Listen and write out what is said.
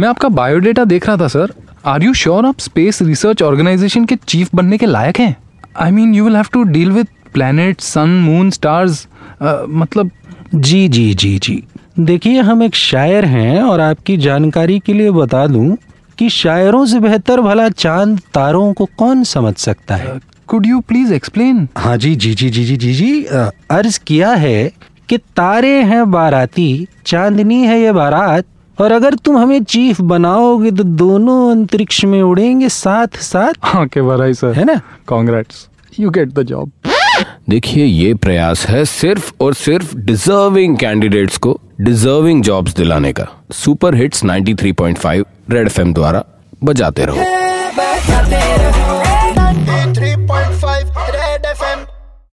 मैं आपका बायोडेटा देख रहा था सर आर यू श्योर आप स्पेस रिसर्च ऑर्गेनाइजेशन के चीफ बनने के लायक हैं? I mean you will have to deal with planet sun moon stars मतलब जी जी जी जी. देखिए हम एक शायर हैं और आपकी जानकारी के लिए बता दूँ कि शायरों से बेहतर भला चाँद तारों को कौन समझ सकता है? कुड यू प्लीज़ एक्सप्लेन हाँ जी जी जी जी जी जी जी. अर्ज़ किया है कि तारे हैं बाराती चांदनी है ये बारात और अगर तुम हमें चीफ बनाओगे तो दोनों अंतरिक्ष में उड़ेंगे साथ साथ हाँ के बराई सर है ना? Congrats you get the job देखिए ये प्रयास है सिर्फ़ और सिर्फ़ डिजर्विंग कैंडिडेट्स को डिजर्विंग जॉब्स दिलाने का। सुपर हिट्स 93.5 रेड एफएम द्वारा बजाते रहो।